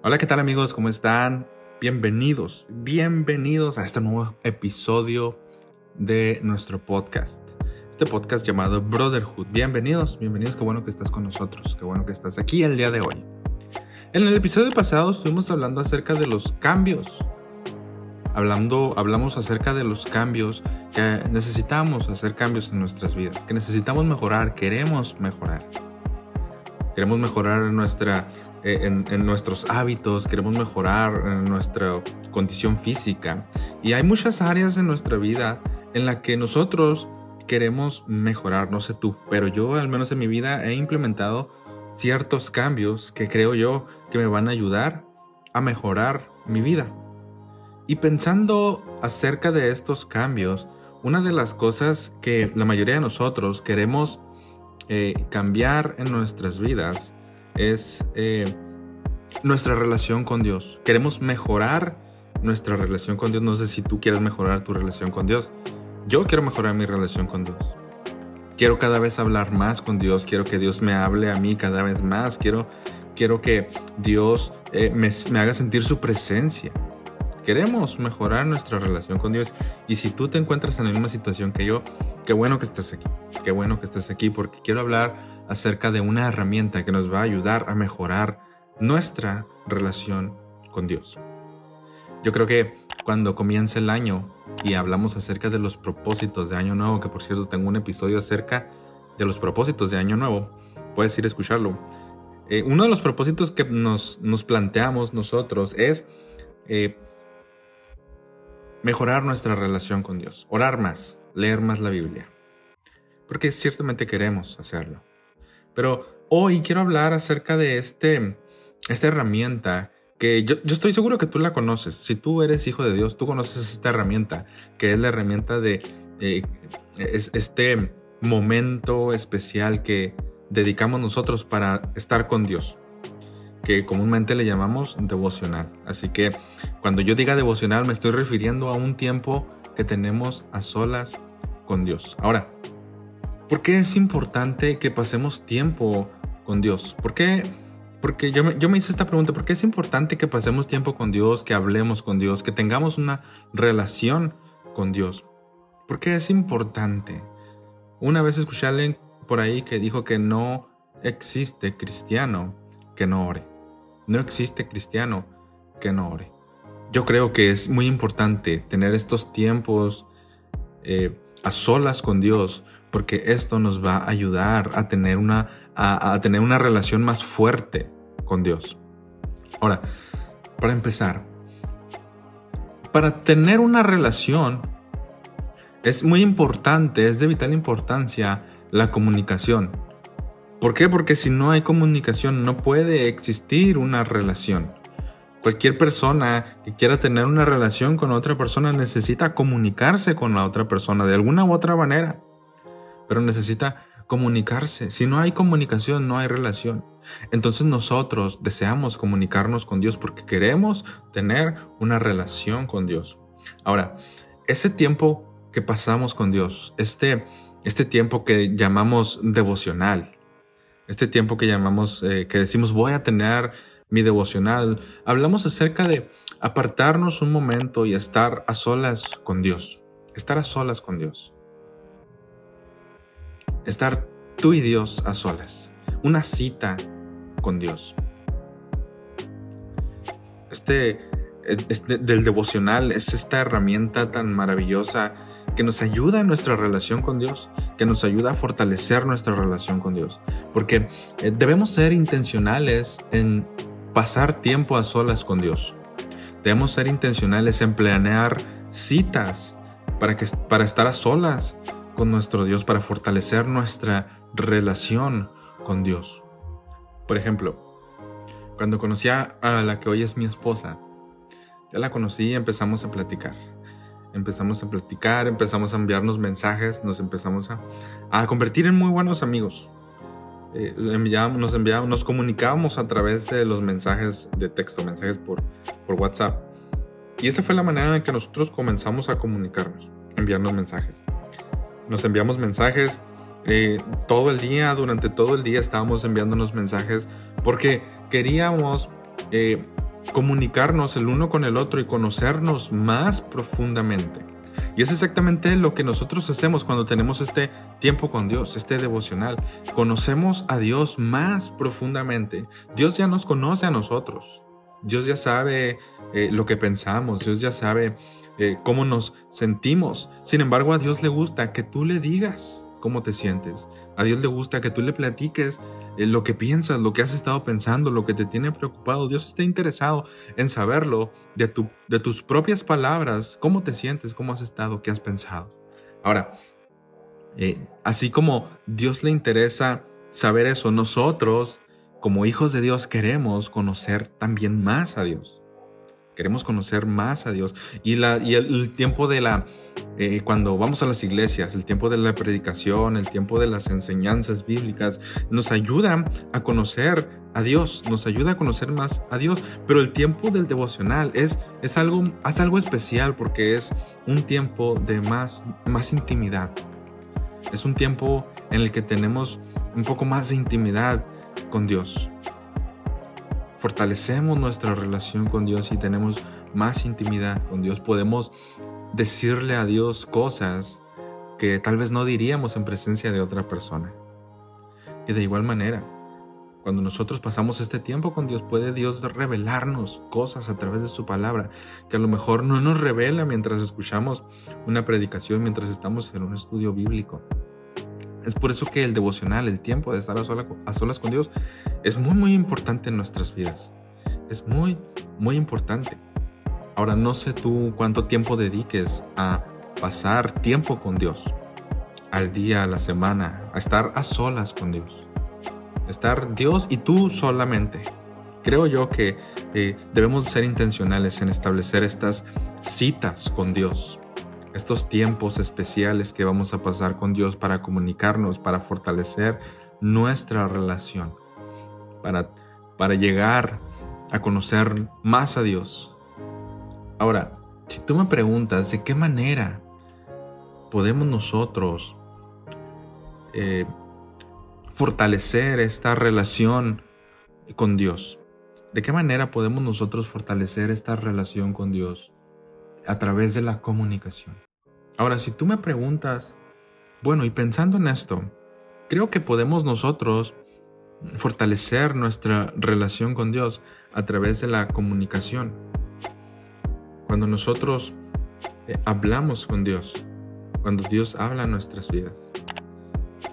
Hola, ¿qué tal amigos? ¿Cómo están? Bienvenidos, bienvenidos a este nuevo episodio de nuestro podcast. Este podcast llamado Brotherhood. Bienvenidos, bienvenidos, qué bueno que estás con nosotros, qué bueno que estás aquí el día de hoy. En el episodio pasado estuvimos hablando acerca de los cambios. Hablando, hablamos acerca de los cambios que necesitamos hacer cambios en nuestras vidas, que necesitamos mejorar, queremos mejorar. Queremos mejorar nuestra eh, en, nuestros hábitos, queremos mejorar en nuestra condición física. Y hay muchas áreas de nuestra vida en las que nosotros queremos mejorar, no sé tú, pero yo al menos en mi vida he implementado ciertos cambios que creo yo que me van a ayudar a mejorar mi vida. Y pensando acerca de estos cambios, una de las cosas que la mayoría de nosotros queremos eh, cambiar en nuestras vidas es eh, nuestra relación con Dios. Queremos mejorar nuestra relación con Dios. No sé si tú quieres mejorar tu relación con Dios. Yo quiero mejorar mi relación con Dios. Quiero cada vez hablar más con Dios. Quiero que Dios me hable a mí cada vez más. Quiero, quiero que Dios eh, me, me haga sentir su presencia. Queremos mejorar nuestra relación con Dios. Y si tú te encuentras en la misma situación que yo, qué bueno que estés aquí. Qué bueno que estés aquí porque quiero hablar acerca de una herramienta que nos va a ayudar a mejorar nuestra relación con Dios. Yo creo que cuando comience el año y hablamos acerca de los propósitos de Año Nuevo, que por cierto tengo un episodio acerca de los propósitos de Año Nuevo, puedes ir a escucharlo. Eh, uno de los propósitos que nos, planteamos nosotros es eh, mejorar nuestra relación con Dios, orar más, leer más la Biblia, porque ciertamente queremos hacerlo. Pero hoy quiero hablar acerca de este, esta herramienta que yo, estoy seguro que tú la conoces. Si tú eres hijo de Dios, tú conoces esta herramienta, que es la herramienta de eh, este momento especial que dedicamos nosotros para estar con Dios, que comúnmente le llamamos devocional. Así que cuando yo diga devocional me estoy refiriendo a un tiempo que tenemos a solas con Dios. Ahora, ¿Por qué es importante que pasemos tiempo con Dios? ¿Por qué? Porque yo me, yo me hice esta pregunta, ¿por qué es importante que pasemos tiempo con Dios, que hablemos con Dios, que tengamos una relación con Dios? ¿Por qué es importante? Una vez escuché a alguien por ahí que dijo que no existe cristiano que no ore. No existe cristiano que no ore. Yo creo que es muy importante tener estos tiempos eh, a solas con Dios porque esto nos va a ayudar a tener una, a, tener una relación más fuerte con Dios. Ahora, para empezar, para tener una relación es muy importante, es de vital importancia la comunicación. ¿Por qué? Porque si no hay comunicación no puede existir una relación. Cualquier persona que quiera tener una relación con otra persona necesita comunicarse con la otra persona de alguna u otra manera pero necesita comunicarse. Si no hay comunicación, no hay relación. Entonces nosotros deseamos comunicarnos con Dios porque queremos tener una relación con Dios. Ahora, ese tiempo que pasamos con Dios, este, este tiempo que llamamos devocional, este tiempo que llamamos, eh, que decimos voy a tener mi devocional, hablamos acerca de apartarnos un momento y estar a solas con Dios, estar a solas con Dios. Estar tú y Dios a solas, una cita con Dios. Este, este, del devocional es esta herramienta tan maravillosa que nos ayuda en nuestra relación con Dios, que nos ayuda a fortalecer nuestra relación con Dios, porque eh, debemos ser intencionales en pasar tiempo a solas con Dios. Debemos ser intencionales en planear citas para, que, para estar a solas con nuestro Dios, para fortalecer nuestra relación con Dios. Por ejemplo, cuando conocí a la que hoy es mi esposa, ya la conocí y empezamos a platicar. Empezamos a platicar, empezamos a enviarnos mensajes, nos empezamos a, convertir en muy buenos amigos. Eh, nos enviábamos, nos comunicábamos a través de los mensajes de texto, mensajes por, por WhatsApp. Y esa fue la manera en que nosotros comenzamos a comunicarnos, enviarnos mensajes nos enviamos mensajes eh, todo el día, durante todo el día estábamos enviándonos mensajes porque queríamos eh, comunicarnos el uno con el otro y conocernos más profundamente. Y es exactamente lo que nosotros hacemos cuando tenemos este tiempo con Dios, este devocional. Conocemos a Dios más profundamente. Dios ya nos conoce a nosotros. Dios ya sabe eh, lo que pensamos. Dios ya sabe eh, cómo nos sentimos. Sin embargo, a Dios le gusta que tú le digas cómo te sientes. A Dios le gusta que tú le platiques lo que piensas, lo que has estado pensando, lo que te tiene preocupado. Dios está interesado en saberlo de, tu, de tus propias palabras, cómo te sientes, cómo has estado, qué has pensado. Ahora, eh, así como Dios le interesa saber eso, nosotros, como hijos de Dios, queremos conocer también más a Dios. Queremos conocer más a Dios. Y, la, y el, tiempo de la, eh, cuando vamos a las iglesias, el tiempo de la predicación, el tiempo de las enseñanzas bíblicas, nos ayuda a conocer a Dios, nos ayuda a conocer más a Dios. Pero el tiempo del devocional es, es, algo, es algo especial porque es un tiempo de más, más intimidad. Es un tiempo en el que tenemos un poco más de intimidad con Dios fortalecemos nuestra relación con Dios y tenemos más intimidad con Dios, podemos decirle a Dios cosas que tal vez no diríamos en presencia de otra persona. Y de igual manera, cuando nosotros pasamos este tiempo con Dios, puede Dios revelarnos cosas a través de su palabra que a lo mejor no nos revela mientras escuchamos una predicación, mientras estamos en un estudio bíblico. Es por eso que el devocional, el tiempo de estar a, solas con Dios, es muy, muy importante en nuestras vidas. Es muy, muy importante. Ahora, no sé tú cuánto tiempo dediques a pasar tiempo con Dios, al día, a la semana, a estar a solas con Dios. Estar Dios y tú solamente. Creo yo que eh, debemos ser intencionales en establecer estas citas con Dios estos tiempos especiales que vamos a pasar con Dios para comunicarnos, para fortalecer nuestra relación, para, para llegar a conocer más a Dios. Ahora, si tú me preguntas de qué manera podemos nosotros eh, fortalecer esta relación con Dios, ¿de qué manera podemos nosotros fortalecer esta relación con Dios? A través de la comunicación. Ahora, si tú me preguntas, bueno, y pensando en esto, creo que podemos nosotros fortalecer nuestra relación con Dios a través de la comunicación. Cuando nosotros eh, hablamos con Dios, cuando Dios habla en nuestras vidas.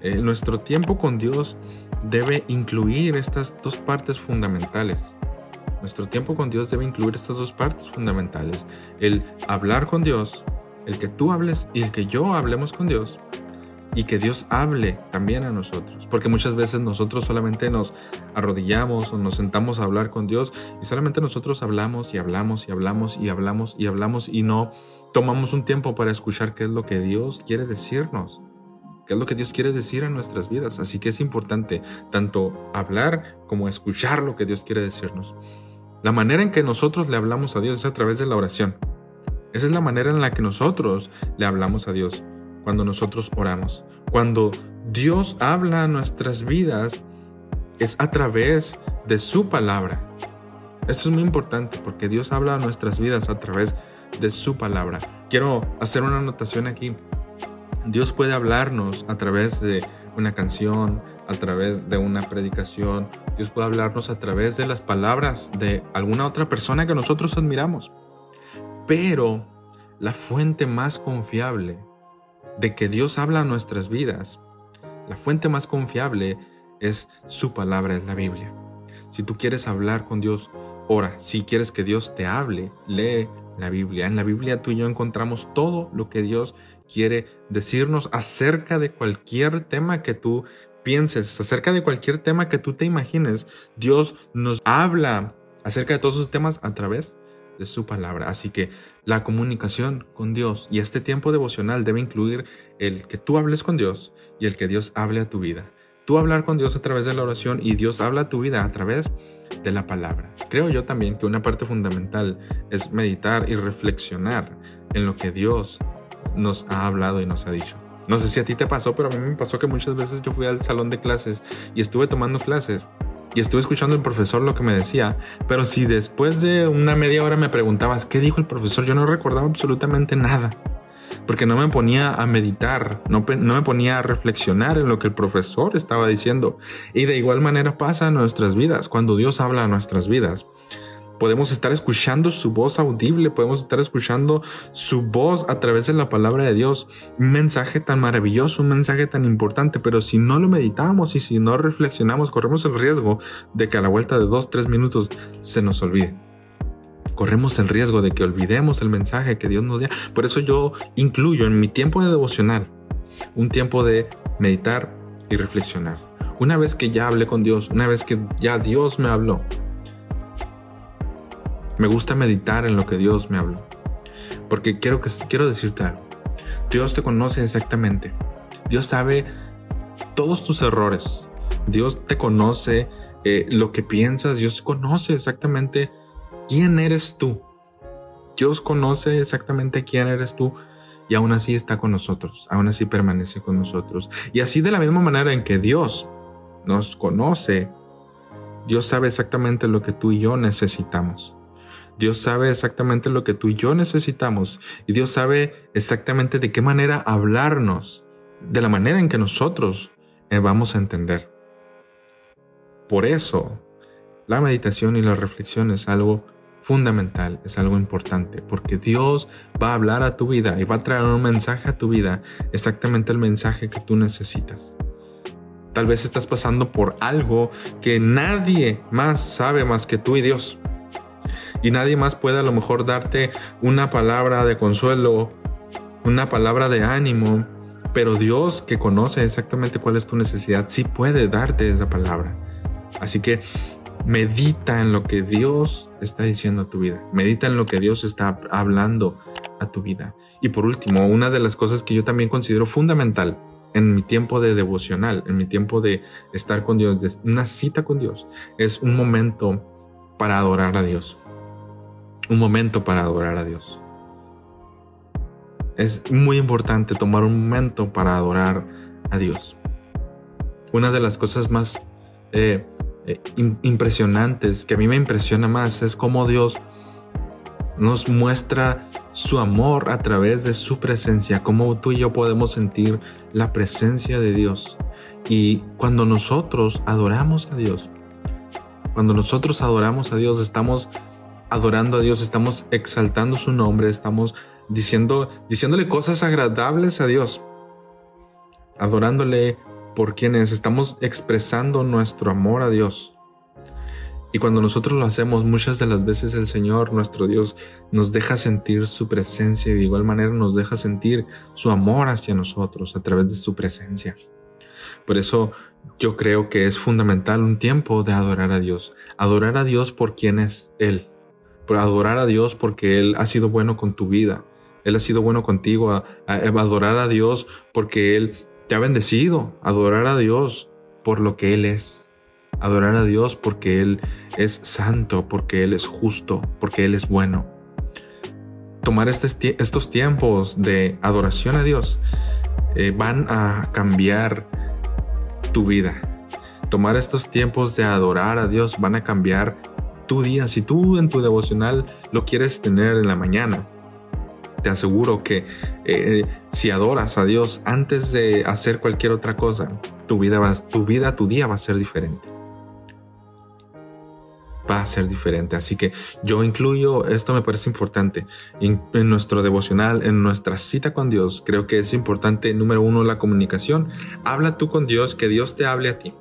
Eh, nuestro tiempo con Dios debe incluir estas dos partes fundamentales. Nuestro tiempo con Dios debe incluir estas dos partes fundamentales. El hablar con Dios el que tú hables y el que yo hablemos con Dios y que Dios hable también a nosotros. Porque muchas veces nosotros solamente nos arrodillamos o nos sentamos a hablar con Dios y solamente nosotros hablamos y hablamos y hablamos y hablamos y hablamos y no tomamos un tiempo para escuchar qué es lo que Dios quiere decirnos. ¿Qué es lo que Dios quiere decir a nuestras vidas? Así que es importante tanto hablar como escuchar lo que Dios quiere decirnos. La manera en que nosotros le hablamos a Dios es a través de la oración. Esa es la manera en la que nosotros le hablamos a Dios cuando nosotros oramos. Cuando Dios habla a nuestras vidas es a través de su palabra. Esto es muy importante porque Dios habla a nuestras vidas a través de su palabra. Quiero hacer una anotación aquí. Dios puede hablarnos a través de una canción, a través de una predicación. Dios puede hablarnos a través de las palabras de alguna otra persona que nosotros admiramos. Pero la fuente más confiable de que Dios habla a nuestras vidas, la fuente más confiable es su palabra, es la Biblia. Si tú quieres hablar con Dios, ora. Si quieres que Dios te hable, lee la Biblia. En la Biblia tú y yo encontramos todo lo que Dios quiere decirnos acerca de cualquier tema que tú pienses, acerca de cualquier tema que tú te imagines. Dios nos habla acerca de todos esos temas a través de su palabra. Así que la comunicación con Dios y este tiempo devocional debe incluir el que tú hables con Dios y el que Dios hable a tu vida. Tú hablar con Dios a través de la oración y Dios habla a tu vida a través de la palabra. Creo yo también que una parte fundamental es meditar y reflexionar en lo que Dios nos ha hablado y nos ha dicho. No sé si a ti te pasó, pero a mí me pasó que muchas veces yo fui al salón de clases y estuve tomando clases y estuve escuchando al profesor lo que me decía, pero si después de una media hora me preguntabas qué dijo el profesor, yo no recordaba absolutamente nada, porque no me ponía a meditar, no, no me ponía a reflexionar en lo que el profesor estaba diciendo. Y de igual manera pasa en nuestras vidas, cuando Dios habla a nuestras vidas. Podemos estar escuchando su voz audible, podemos estar escuchando su voz a través de la palabra de Dios. Un mensaje tan maravilloso, un mensaje tan importante, pero si no lo meditamos y si no reflexionamos, corremos el riesgo de que a la vuelta de dos, tres minutos se nos olvide. Corremos el riesgo de que olvidemos el mensaje que Dios nos da. Por eso yo incluyo en mi tiempo de devocional un tiempo de meditar y reflexionar. Una vez que ya hablé con Dios, una vez que ya Dios me habló, me gusta meditar en lo que Dios me habló. Porque quiero, que, quiero decirte algo. Dios te conoce exactamente. Dios sabe todos tus errores. Dios te conoce eh, lo que piensas. Dios conoce exactamente quién eres tú. Dios conoce exactamente quién eres tú y aún así está con nosotros, aún así permanece con nosotros. Y así de la misma manera en que Dios nos conoce, Dios sabe exactamente lo que tú y yo necesitamos. Dios sabe exactamente lo que tú y yo necesitamos y Dios sabe exactamente de qué manera hablarnos, de la manera en que nosotros eh, vamos a entender. Por eso, la meditación y la reflexión es algo fundamental, es algo importante, porque Dios va a hablar a tu vida y va a traer un mensaje a tu vida, exactamente el mensaje que tú necesitas. Tal vez estás pasando por algo que nadie más sabe más que tú y Dios y nadie más puede a lo mejor darte una palabra de consuelo, una palabra de ánimo, pero Dios que conoce exactamente cuál es tu necesidad, sí puede darte esa palabra. Así que medita en lo que Dios está diciendo a tu vida, medita en lo que Dios está hablando a tu vida. Y por último, una de las cosas que yo también considero fundamental en mi tiempo de devocional, en mi tiempo de estar con Dios, de una cita con Dios, es un momento para adorar a Dios un momento para adorar a Dios. Es muy importante tomar un momento para adorar a Dios. Una de las cosas más eh, eh, impresionantes, que a mí me impresiona más, es cómo Dios nos muestra su amor a través de su presencia, cómo tú y yo podemos sentir la presencia de Dios. Y cuando nosotros adoramos a Dios, cuando nosotros adoramos a Dios, estamos adorando a Dios, estamos exaltando su nombre, estamos diciendo, diciéndole cosas agradables a Dios, adorándole por quienes estamos expresando nuestro amor a Dios. Y cuando nosotros lo hacemos, muchas de las veces el Señor, nuestro Dios, nos deja sentir su presencia y de igual manera nos deja sentir su amor hacia nosotros a través de su presencia. Por eso yo creo que es fundamental un tiempo de adorar a Dios, adorar a Dios por quien es Él, adorar a Dios porque Él ha sido bueno con tu vida. Él ha sido bueno contigo. Adorar a Dios porque Él te ha bendecido. Adorar a Dios por lo que Él es. Adorar a Dios porque Él es santo, porque Él es justo, porque Él es bueno. Tomar este estos tiempos de adoración a Dios eh, van a cambiar tu vida. Tomar estos tiempos de adorar a Dios van a cambiar tu día, si tú en tu devocional lo quieres tener en la mañana, te aseguro que eh, si adoras a Dios antes de hacer cualquier otra cosa, tu vida, va, tu vida, tu día va a ser diferente. Va a ser diferente. Así que yo incluyo, esto me parece importante, en nuestro devocional, en nuestra cita con Dios, creo que es importante, número uno, la comunicación. Habla tú con Dios, que Dios te hable a ti.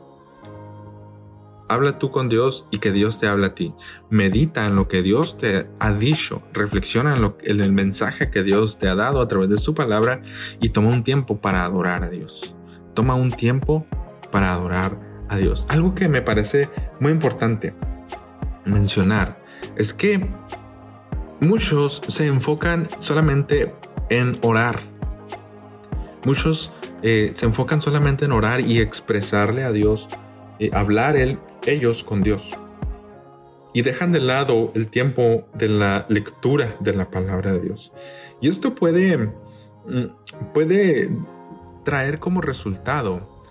Habla tú con Dios y que Dios te hable a ti. Medita en lo que Dios te ha dicho. Reflexiona en el mensaje que Dios te ha dado a través de su palabra y toma un tiempo para adorar a Dios. Toma un tiempo para adorar a Dios. Algo que me parece muy importante mencionar es que muchos se enfocan solamente en orar. Muchos eh, se enfocan solamente en orar y expresarle a Dios, eh, hablar él ellos con Dios. Y dejan de lado el tiempo de la lectura de la palabra de Dios. Y esto puede, mm, puede traer como resultado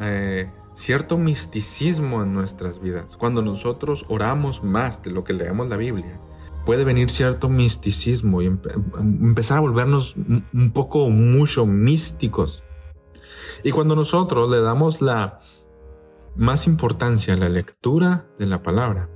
eh, cierto misticismo en nuestras vidas. Cuando nosotros oramos más de lo que leemos la Biblia, puede venir cierto misticismo y empezar a volvernos un poco mucho místicos. Y cuando nosotros le damos la más importancia a la lectura de la palabra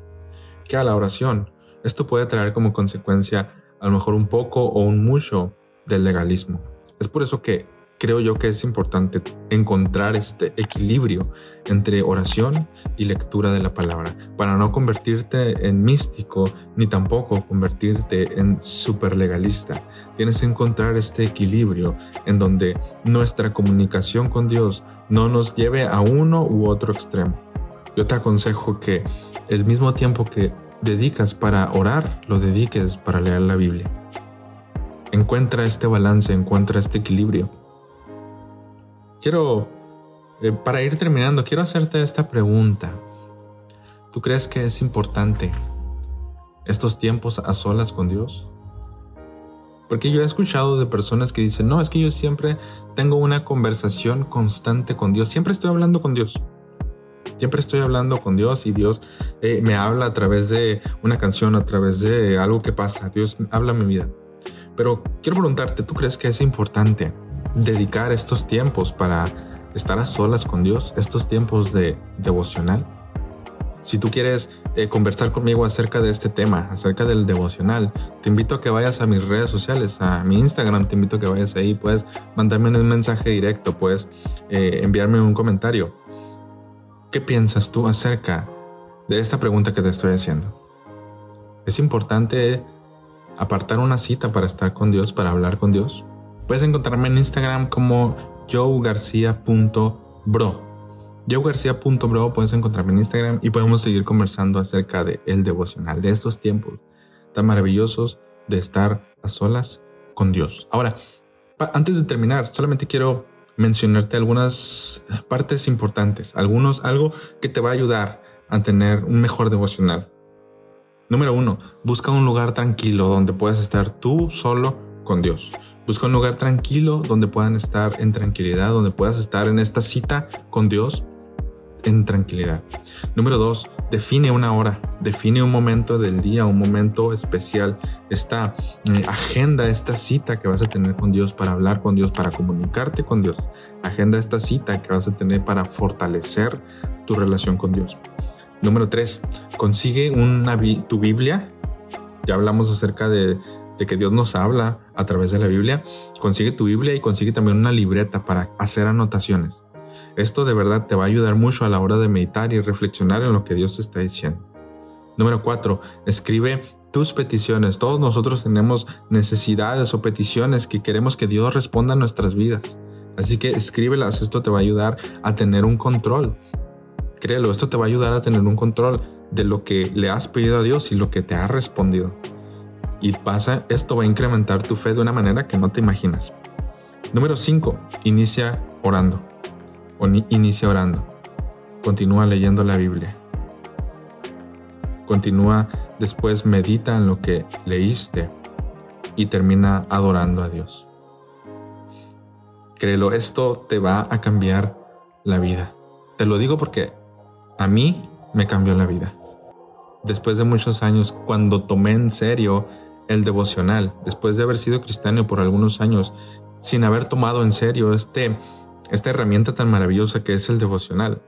que a la oración, esto puede traer como consecuencia a lo mejor un poco o un mucho del legalismo. Es por eso que creo yo que es importante encontrar este equilibrio entre oración y lectura de la palabra, para no convertirte en místico ni tampoco convertirte en super legalista. Tienes que encontrar este equilibrio en donde nuestra comunicación con Dios no nos lleve a uno u otro extremo. Yo te aconsejo que el mismo tiempo que dedicas para orar, lo dediques para leer la Biblia. Encuentra este balance, encuentra este equilibrio quiero, eh, para ir terminando, quiero hacerte esta pregunta. ¿Tú crees que es importante estos tiempos a solas con Dios? Porque yo he escuchado de personas que dicen, no, es que yo siempre tengo una conversación constante con Dios, siempre estoy hablando con Dios. Siempre estoy hablando con Dios y Dios eh, me habla a través de una canción, a través de algo que pasa. Dios habla mi vida. Pero quiero preguntarte, ¿tú crees que es importante dedicar estos tiempos para estar a solas con Dios, estos tiempos de devocional. Si tú quieres eh, conversar conmigo acerca de este tema, acerca del devocional, te invito a que vayas a mis redes sociales, a mi Instagram, te invito a que vayas ahí, puedes mandarme un mensaje directo, puedes eh, enviarme un comentario. ¿Qué piensas tú acerca de esta pregunta que te estoy haciendo? ¿Es importante apartar una cita para estar con Dios, para hablar con Dios? Puedes encontrarme en Instagram como joegarcia.bro. joegarcia.bro puedes encontrarme en Instagram y podemos seguir conversando acerca de el devocional, de estos tiempos tan maravillosos de estar a solas con Dios. Ahora, antes de terminar, solamente quiero mencionarte algunas partes importantes, algunos, algo que te va a ayudar a tener un mejor devocional. Número uno, busca un lugar tranquilo donde puedas estar tú solo con Dios. Busca un lugar tranquilo donde puedan estar en tranquilidad, donde puedas estar en esta cita con Dios en tranquilidad. Número dos, define una hora, define un momento del día, un momento especial, esta mm, agenda, esta cita que vas a tener con Dios para hablar con Dios, para comunicarte con Dios. Agenda esta cita que vas a tener para fortalecer tu relación con Dios. Número tres, consigue una, tu Biblia. Ya hablamos acerca de que Dios nos habla a través de la Biblia, consigue tu Biblia y consigue también una libreta para hacer anotaciones. Esto de verdad te va a ayudar mucho a la hora de meditar y reflexionar en lo que Dios está diciendo. Número 4. Escribe tus peticiones. Todos nosotros tenemos necesidades o peticiones que queremos que Dios responda a nuestras vidas. Así que escríbelas. Esto te va a ayudar a tener un control. Créelo, esto te va a ayudar a tener un control de lo que le has pedido a Dios y lo que te ha respondido y pasa, esto va a incrementar tu fe de una manera que no te imaginas. Número 5. Inicia orando. O inicia orando. Continúa leyendo la Biblia. Continúa después, medita en lo que leíste y termina adorando a Dios. Créelo, esto te va a cambiar la vida. Te lo digo porque a mí me cambió la vida. Después de muchos años, cuando tomé en serio el devocional, después de haber sido cristiano por algunos años, sin haber tomado en serio este, esta herramienta tan maravillosa que es el devocional.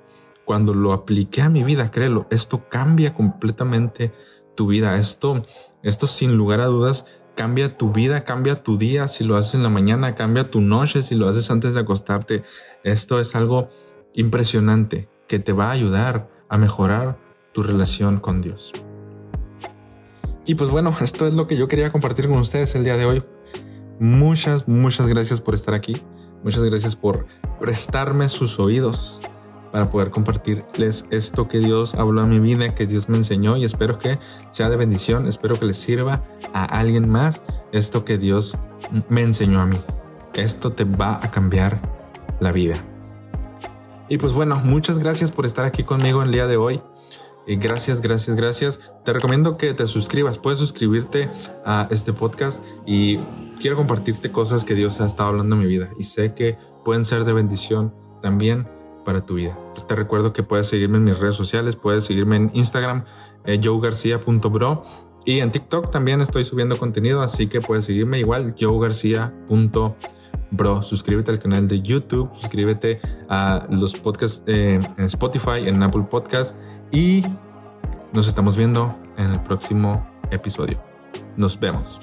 Cuando lo apliqué a mi vida, créelo, esto cambia completamente tu vida. Esto, esto sin lugar a dudas, cambia tu vida, cambia tu día. Si lo haces en la mañana, cambia tu noche. Si lo haces antes de acostarte, esto es algo impresionante que te va a ayudar a mejorar tu relación con Dios. Y pues bueno, esto es lo que yo quería compartir con ustedes el día de hoy. Muchas, muchas gracias por estar aquí. Muchas gracias por prestarme sus oídos para poder compartirles esto que Dios habló a mi vida, que Dios me enseñó y espero que sea de bendición, espero que les sirva a alguien más esto que Dios me enseñó a mí. Esto te va a cambiar la vida. Y pues bueno, muchas gracias por estar aquí conmigo el día de hoy. Y gracias, gracias, gracias. Te recomiendo que te suscribas. Puedes suscribirte a este podcast y quiero compartirte cosas que Dios ha estado hablando en mi vida y sé que pueden ser de bendición también para tu vida. Te recuerdo que puedes seguirme en mis redes sociales, puedes seguirme en Instagram, eh, joegarcia.bro y en TikTok también estoy subiendo contenido, así que puedes seguirme igual, joegarcia.bro. Suscríbete al canal de YouTube, suscríbete a los podcasts eh, en Spotify, en Apple Podcast y nos estamos viendo en el próximo episodio. Nos vemos.